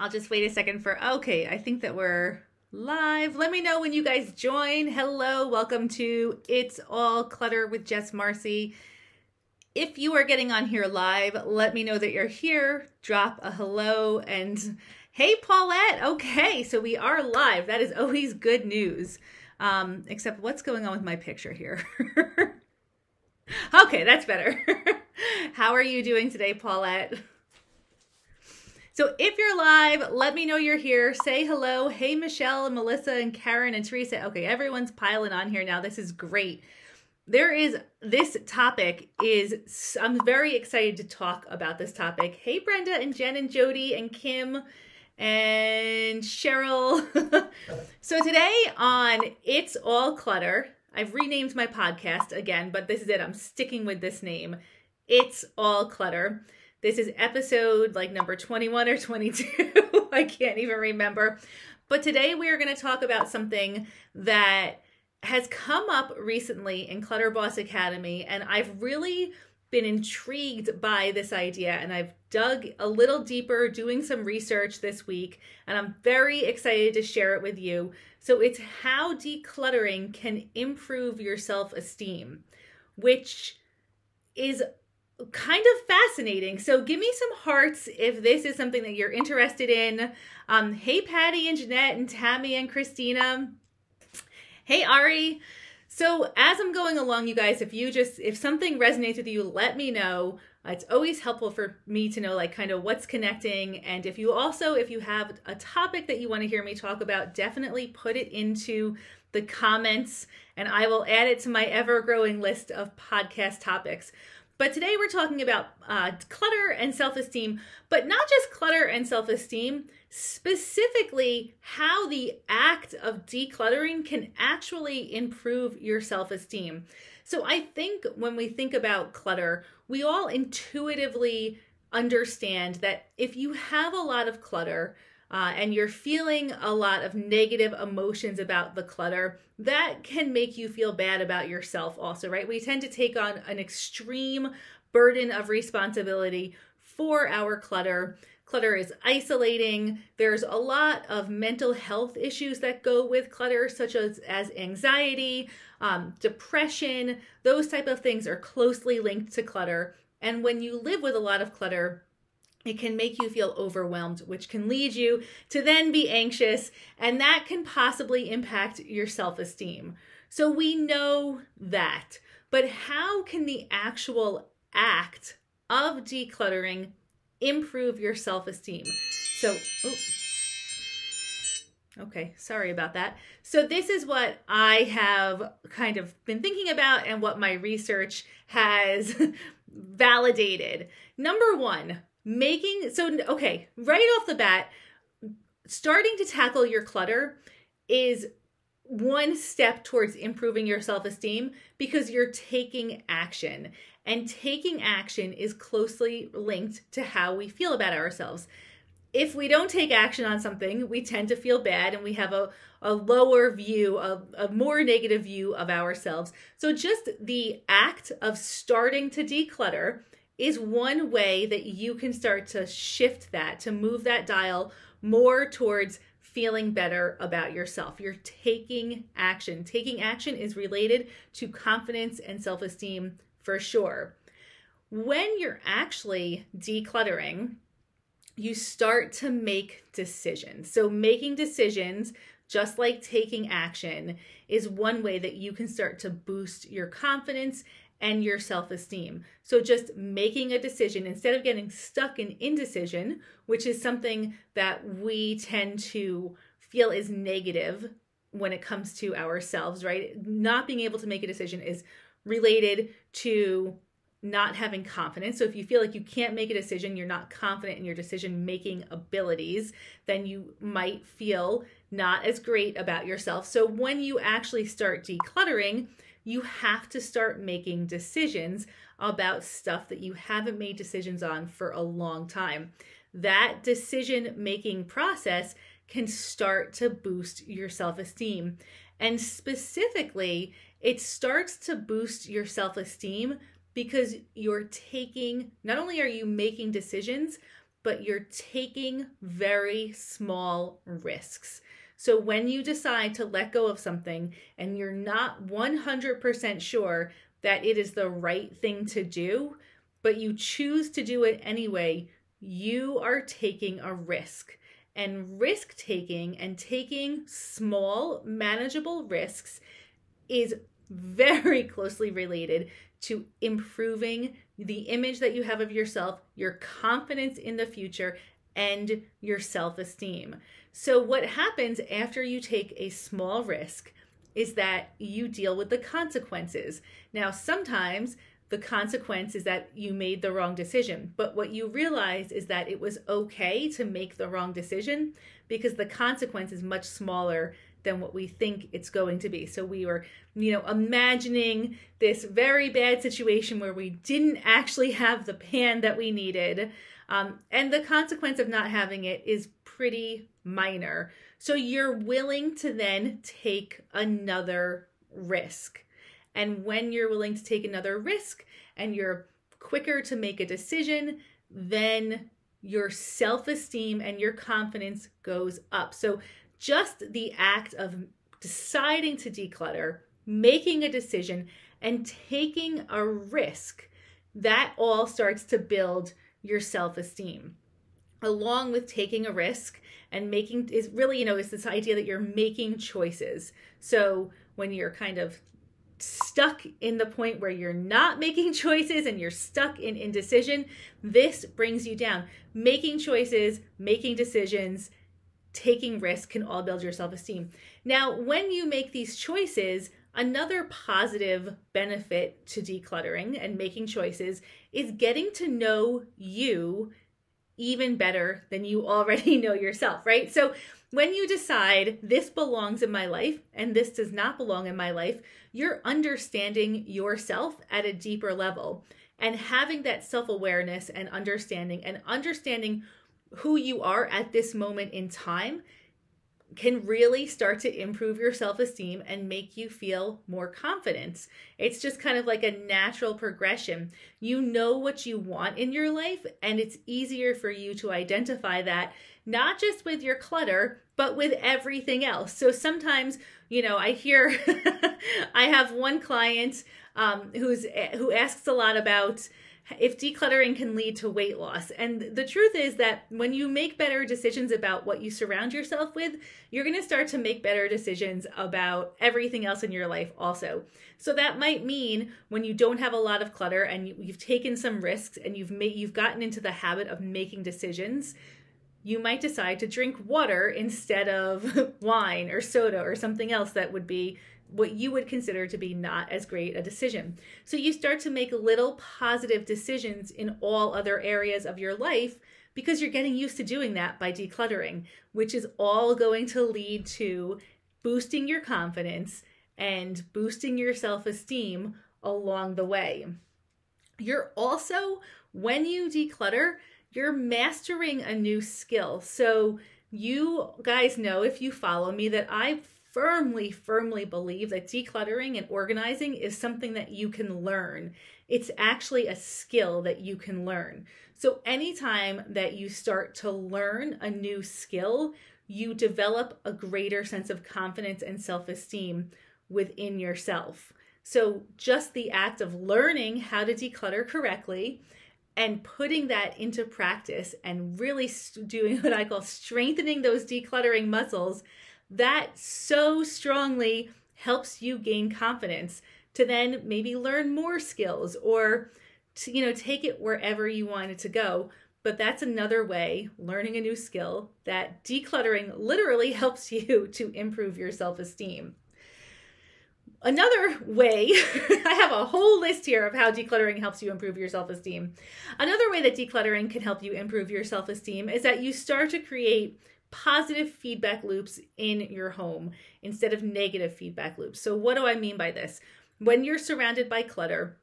I'll just wait a second for, okay, I think that we're live. Let me know when you guys join. Hello, welcome to It's All Clutter with Jess Marcy. If you are getting on here live, let me know that you're here. Drop a hello and hey, Paulette. Okay, so we are live. That is always good news. Um, except what's going on with my picture here? okay, that's better. How are you doing today, Paulette? So if you're live, let me know you're here. Say hello. Hey, Michelle and Melissa and Karen and Teresa. Okay, everyone's piling on here now. This is great. There is this topic is I'm very excited to talk about this topic. Hey, Brenda and Jen and Jody and Kim and Cheryl. so today on It's All Clutter, I've renamed my podcast again, but this is it. I'm sticking with this name. It's All Clutter. This is episode like number 21 or 22. I can't even remember. But today we are going to talk about something that has come up recently in Clutter Boss Academy, and I've really been intrigued by this idea and I've dug a little deeper doing some research this week and I'm very excited to share it with you. So it's how decluttering can improve your self-esteem, which is kind of fascinating. So give me some hearts if this is something that you're interested in. Um, hey, Patty and Jeanette and Tammy and Christina. Hey, Ari. So as I'm going along, you guys, if you just if something resonates with you, let me know. It's always helpful for me to know like kind of what's connecting and if you also if you have a topic that you want to hear me talk about definitely put it into the comments and i will add it to my ever growing list of podcast topics but today we're talking about uh, clutter and self esteem, but not just clutter and self esteem, specifically how the act of decluttering can actually improve your self esteem. So I think when we think about clutter, we all intuitively understand that if you have a lot of clutter, uh, and you're feeling a lot of negative emotions about the clutter, that can make you feel bad about yourself, also, right? We tend to take on an extreme burden of responsibility for our clutter. Clutter is isolating. There's a lot of mental health issues that go with clutter, such as, as anxiety, um, depression. Those type of things are closely linked to clutter. And when you live with a lot of clutter, it can make you feel overwhelmed, which can lead you to then be anxious, and that can possibly impact your self esteem. So we know that. But how can the actual act of decluttering improve your self esteem? So, okay, sorry about that. So, this is what I have kind of been thinking about and what my research has validated. Number one, making so okay right off the bat starting to tackle your clutter is one step towards improving your self-esteem because you're taking action. And taking action is closely linked to how we feel about ourselves. If we don't take action on something we tend to feel bad and we have a, a lower view of a more negative view of ourselves. So just the act of starting to declutter is one way that you can start to shift that, to move that dial more towards feeling better about yourself. You're taking action. Taking action is related to confidence and self esteem for sure. When you're actually decluttering, you start to make decisions. So, making decisions, just like taking action, is one way that you can start to boost your confidence and your self esteem. So, just making a decision instead of getting stuck in indecision, which is something that we tend to feel is negative when it comes to ourselves, right? Not being able to make a decision is related to not having confidence. So if you feel like you can't make a decision, you're not confident in your decision making abilities, then you might feel not as great about yourself. So when you actually start decluttering, you have to start making decisions about stuff that you haven't made decisions on for a long time. That decision making process can start to boost your self esteem. And specifically, it starts to boost your self esteem because you're taking, not only are you making decisions, but you're taking very small risks. So when you decide to let go of something and you're not 100% sure that it is the right thing to do, but you choose to do it anyway, you are taking a risk. And risk taking and taking small, manageable risks is very closely related to improving the image that you have of yourself, your confidence in the future, and your self esteem. So, what happens after you take a small risk is that you deal with the consequences. Now, sometimes the consequence is that you made the wrong decision. But what you realize is that it was okay to make the wrong decision because the consequence is much smaller than what we think it's going to be. So we were, you know, imagining this very bad situation where we didn't actually have the pan that we needed. Um, and the consequence of not having it is pretty minor. So you're willing to then take another risk. And when you're willing to take another risk and you're quicker to make a decision, then your self esteem and your confidence goes up. So just the act of deciding to declutter, making a decision, and taking a risk, that all starts to build your self esteem. Along with taking a risk and making is really, you know, is this idea that you're making choices. So when you're kind of stuck in the point where you're not making choices and you're stuck in indecision, this brings you down. Making choices, making decisions, taking risks can all build your self esteem. Now, when you make these choices, another positive benefit to decluttering and making choices is getting to know you even better than you already know yourself, right? So, when you decide this belongs in my life and this does not belong in my life, you're understanding yourself at a deeper level and having that self awareness and understanding and understanding who you are at this moment in time can really start to improve your self esteem and make you feel more confident. It's just kind of like a natural progression. You know what you want in your life, and it's easier for you to identify that, not just with your clutter, but with everything else. So sometimes, you know, I hear, I have one client um, who's who asks a lot about if decluttering can lead to weight loss. And the truth is that when you make better decisions about what you surround yourself with, you're going to start to make better decisions about everything else in your life also. So that might mean when you don't have a lot of clutter and you've taken some risks and you've made you've gotten into the habit of making decisions, you might decide to drink water instead of wine or soda or something else that would be what you would consider to be not as great a decision. So you start to make little positive decisions in all other areas of your life because you're getting used to doing that by decluttering, which is all going to lead to boosting your confidence and boosting your self esteem along the way. You're also, when you declutter, you're mastering a new skill. So, you guys know if you follow me that I firmly, firmly believe that decluttering and organizing is something that you can learn. It's actually a skill that you can learn. So, anytime that you start to learn a new skill, you develop a greater sense of confidence and self esteem within yourself. So, just the act of learning how to declutter correctly and putting that into practice and really doing what I call strengthening those decluttering muscles that so strongly helps you gain confidence to then maybe learn more skills or to, you know take it wherever you want it to go. But that's another way learning a new skill that decluttering literally helps you to improve your self-esteem. Another way i have a whole list here of how decluttering helps you improve your self-esteem. Another way that decluttering can help you improve your self-esteem is that you start to create positive feedback loops in your home instead of negative feedback loops. So, what do I mean by this? When you're surrounded by clutter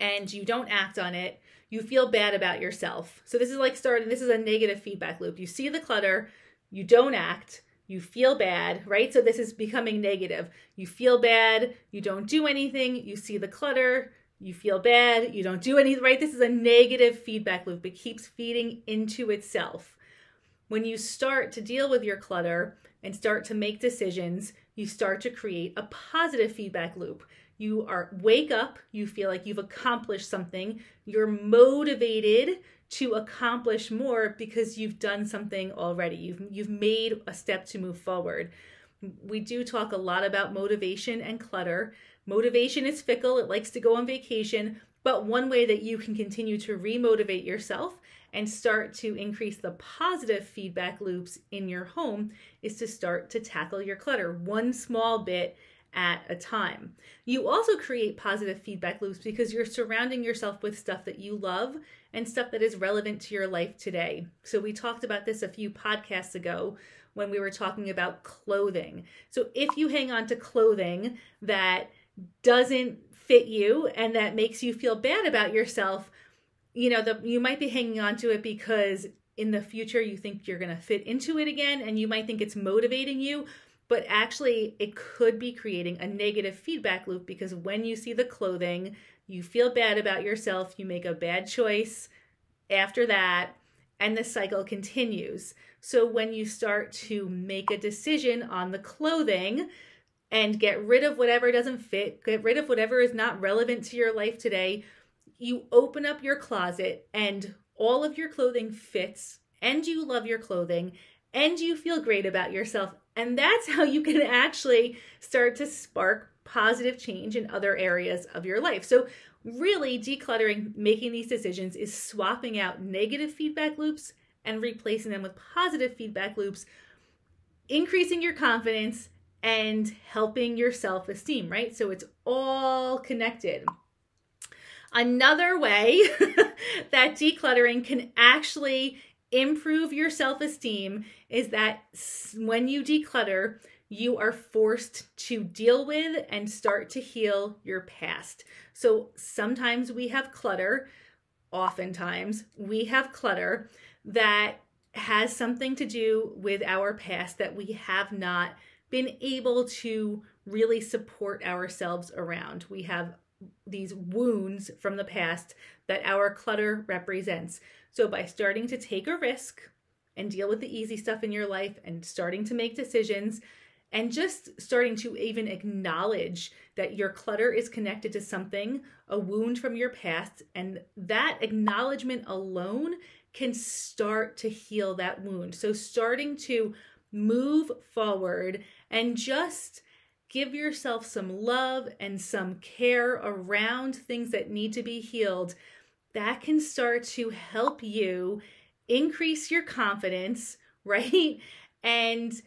and you don't act on it, you feel bad about yourself. So, this is like starting, this is a negative feedback loop. You see the clutter, you don't act, you feel bad, right? So, this is becoming negative. You feel bad, you don't do anything, you see the clutter, you feel bad, you don't do anything right. This is a negative feedback loop. It keeps feeding into itself. When you start to deal with your clutter and start to make decisions, you start to create a positive feedback loop. You are wake up, you feel like you've accomplished something, you're motivated to accomplish more because you've done something already. You've you've made a step to move forward. We do talk a lot about motivation and clutter. Motivation is fickle, it likes to go on vacation, but one way that you can continue to remotivate yourself and start to increase the positive feedback loops in your home is to start to tackle your clutter one small bit at a time. You also create positive feedback loops because you're surrounding yourself with stuff that you love and stuff that is relevant to your life today. So, we talked about this a few podcasts ago when we were talking about clothing. So, if you hang on to clothing that doesn't fit you and that makes you feel bad about yourself, you know, the you might be hanging on to it because in the future you think you're going to fit into it again and you might think it's motivating you, but actually it could be creating a negative feedback loop because when you see the clothing, you feel bad about yourself, you make a bad choice after that, and the cycle continues. So when you start to make a decision on the clothing and get rid of whatever doesn't fit, get rid of whatever is not relevant to your life today, you open up your closet and all of your clothing fits and you love your clothing and you feel great about yourself and that's how you can actually start to spark positive change in other areas of your life. So, really, decluttering, making these decisions is swapping out negative feedback loops and replacing them with positive feedback loops, increasing your confidence and helping your self esteem, right? So, it's all connected. Another way that decluttering can actually improve your self esteem is that when you declutter, you are forced to deal with and start to heal your past. So sometimes we have clutter, oftentimes we have clutter that has something to do with our past that we have not been able to really support ourselves around. We have these wounds from the past that our clutter represents. So, by starting to take a risk and deal with the easy stuff in your life and starting to make decisions and just starting to even acknowledge that your clutter is connected to something, a wound from your past, and that acknowledgement alone can start to heal that wound. So, starting to move forward and just give yourself some love and some care around things that need to be healed, that can start to help you increase your confidence, right? And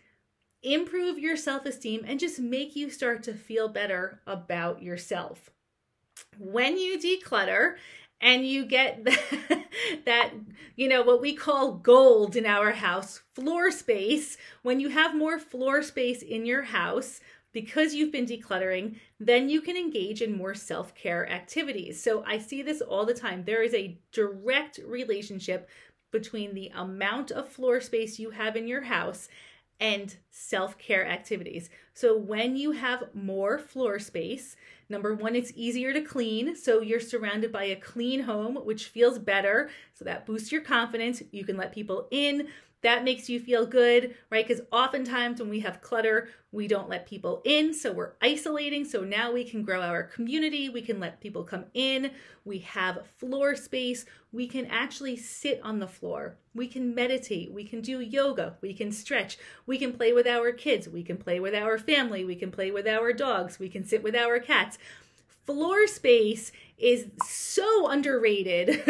improve your self esteem and just make you start to feel better about yourself. When you declutter and you get that, that, you know, what we call gold in our house, floor space, when you have more floor space in your house, because you've been decluttering, then you can engage in more self care activities. So I see this all the time. There is a direct relationship between the amount of floor space you have in your house and self care activities. So when you have more floor space, number one, it's easier to clean. So you're surrounded by a clean home, which feels better. So that boosts your confidence. You can let people in that makes you feel good, right? Because oftentimes when we have clutter, we don't let people in. So we're isolating. So now we can grow our community. We can let people come in. We have floor space. We can actually sit on the floor. We can meditate. We can do yoga. We can stretch. We can play with our kids. We can play with our family. We can play with our dogs. We can sit with our cats floor space is so underrated,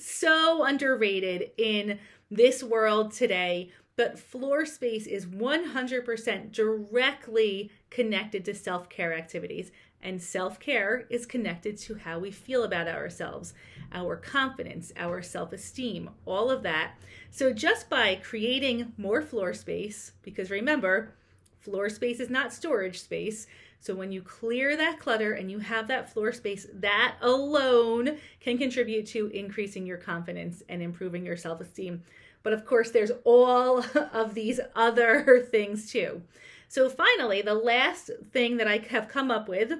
so underrated in this world today, but floor space is 100% directly connected to self care activities. And self care is connected to how we feel about ourselves, our confidence, our self esteem, all of that. So, just by creating more floor space, because remember, floor space is not storage space. So, when you clear that clutter and you have that floor space, that alone can contribute to increasing your confidence and improving your self esteem. But of course, there's all of these other things too. So, finally, the last thing that I have come up with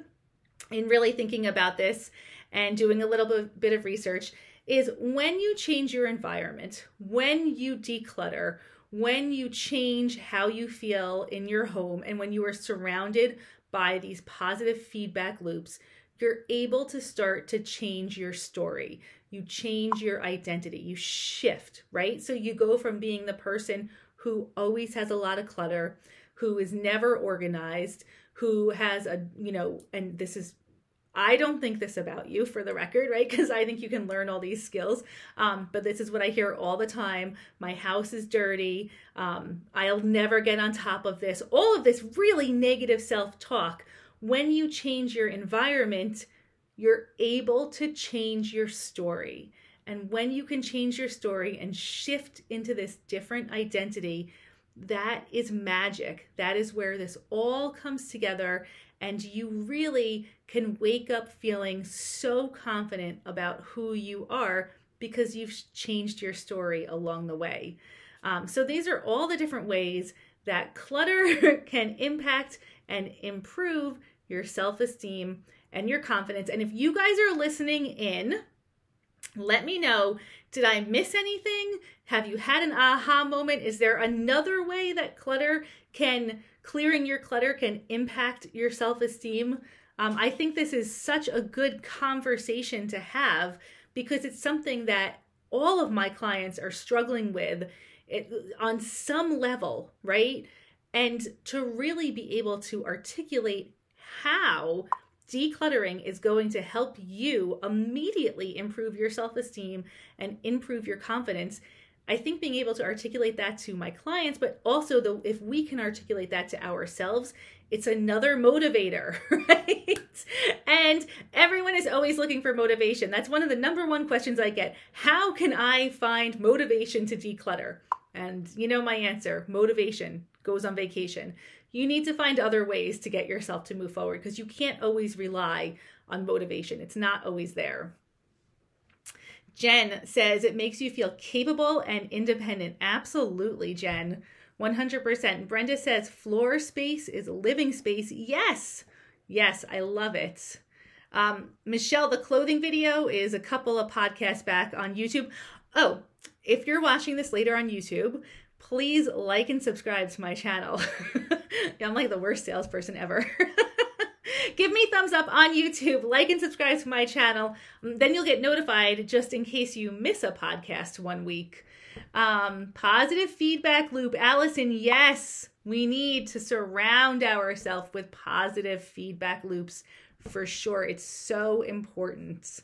in really thinking about this and doing a little bit, of research is when you change your environment, when you declutter, when you change how you feel in your home, and when you are surrounded by these positive feedback loops, you're able to start to change your story. You change your identity. You shift, right? So you go from being the person who always has a lot of clutter, who is never organized, who has a, you know, and this is I don't think this about you for the record, right? Because I think you can learn all these skills. Um, but this is what I hear all the time. My house is dirty. Um, I'll never get on top of this. All of this really negative self talk. When you change your environment, you're able to change your story. And when you can change your story and shift into this different identity, that is magic. That is where this all comes together. And you really can wake up feeling so confident about who you are because you've changed your story along the way. Um, so, these are all the different ways that clutter can impact and improve your self esteem and your confidence. And if you guys are listening in, let me know. Did I miss anything? Have you had an aha moment? Is there another way that clutter can, clearing your clutter can impact your self esteem? Um, I think this is such a good conversation to have because it's something that all of my clients are struggling with it, on some level, right? And to really be able to articulate how decluttering is going to help you immediately improve your self esteem and improve your confidence. I think being able to articulate that to my clients, but also the, if we can articulate that to ourselves, it's another motivator, right? And everyone is always looking for motivation. That's one of the number one questions I get. How can I find motivation to declutter? And you know my answer motivation goes on vacation you need to find other ways to get yourself to move forward because you can't always rely on motivation. It's not always there. Jen says it makes you feel capable and independent. Absolutely, Jen. 100%. Brenda says floor space is living space. Yes. Yes, I love it. Um, Michelle, the clothing video is a couple of podcasts back on YouTube. Oh, if you're watching this later on YouTube, please like and subscribe to my channel. I'm like the worst salesperson ever. Give me thumbs up on YouTube, like and subscribe to my channel. Mm, then you'll get notified just in case you miss a podcast one week. Um, positive feedback loop. Allison, yes, we need to surround ourselves with positive feedback loops for sure. It's so important.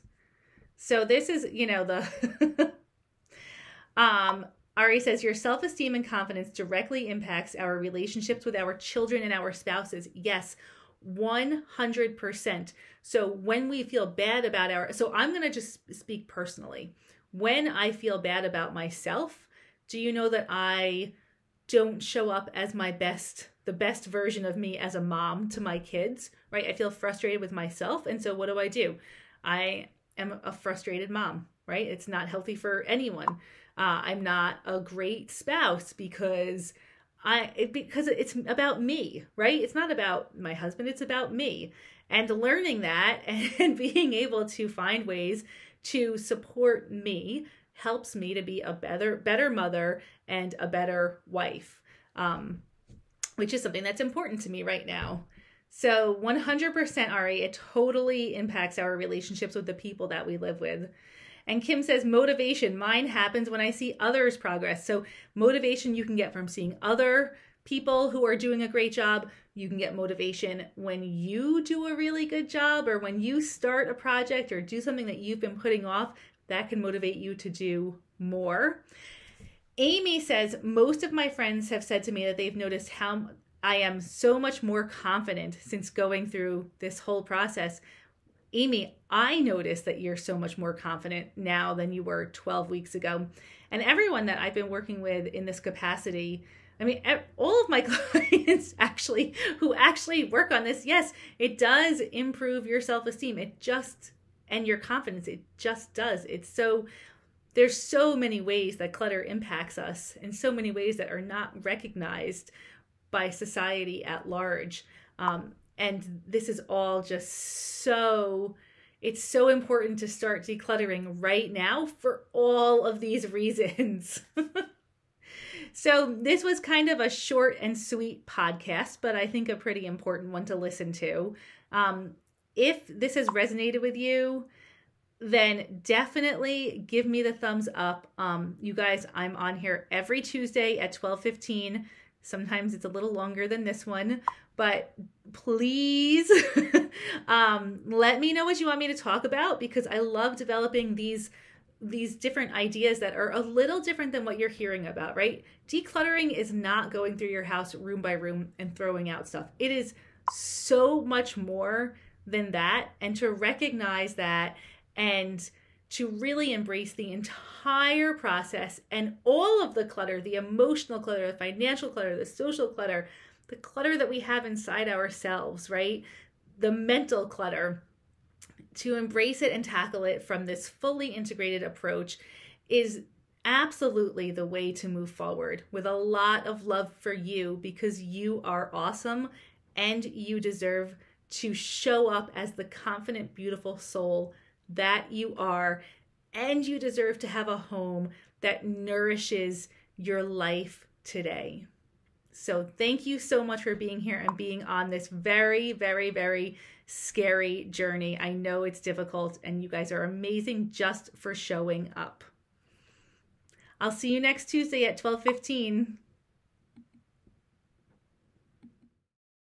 So this is, you know, the um Ari says your self esteem and confidence directly impacts our relationships with our children and our spouses. Yes, 100%. So when we feel bad about our, so I'm going to just speak personally. When I feel bad about myself, do you know that I don't show up as my best, the best version of me as a mom to my kids, right? I feel frustrated with myself. And so what do I do? I am a frustrated mom, right? It's not healthy for anyone. Uh, I'm not a great spouse because I it, because it's about me, right? It's not about my husband, it's about me. And learning that and being able to find ways to support me helps me to be a better better mother and a better wife. Um, which is something that's important to me right now. So 100% Ari, it totally impacts our relationships with the people that we live with. And Kim says, motivation. Mine happens when I see others' progress. So, motivation you can get from seeing other people who are doing a great job. You can get motivation when you do a really good job or when you start a project or do something that you've been putting off. That can motivate you to do more. Amy says, most of my friends have said to me that they've noticed how I am so much more confident since going through this whole process. Amy, I notice that you're so much more confident now than you were 12 weeks ago. And everyone that I've been working with in this capacity, I mean, all of my clients actually who actually work on this, yes, it does improve your self esteem. It just, and your confidence, it just does. It's so, there's so many ways that clutter impacts us in so many ways that are not recognized by society at large. Um, and this is all just so it's so important to start decluttering right now for all of these reasons. so, this was kind of a short and sweet podcast, but I think a pretty important one to listen to. Um, if this has resonated with you, then definitely give me the thumbs up. Um, you guys, I'm on here every Tuesday at 12:15. Sometimes it's a little longer than this one, but please um, let me know what you want me to talk about because I love developing these these different ideas that are a little different than what you're hearing about, right? Decluttering is not going through your house room by room and throwing out stuff. It is so much more than that. And to recognize that and to really embrace the entire process and all of the clutter the emotional clutter, the financial clutter, the social clutter, the clutter that we have inside ourselves, right? The mental clutter, to embrace it and tackle it from this fully integrated approach is absolutely the way to move forward with a lot of love for you because you are awesome and you deserve to show up as the confident, beautiful soul that you are. And you deserve to have a home that nourishes your life today. So, thank you so much for being here and being on this very, very, very scary journey. I know it's difficult, and you guys are amazing just for showing up. I'll see you next Tuesday at 12:15.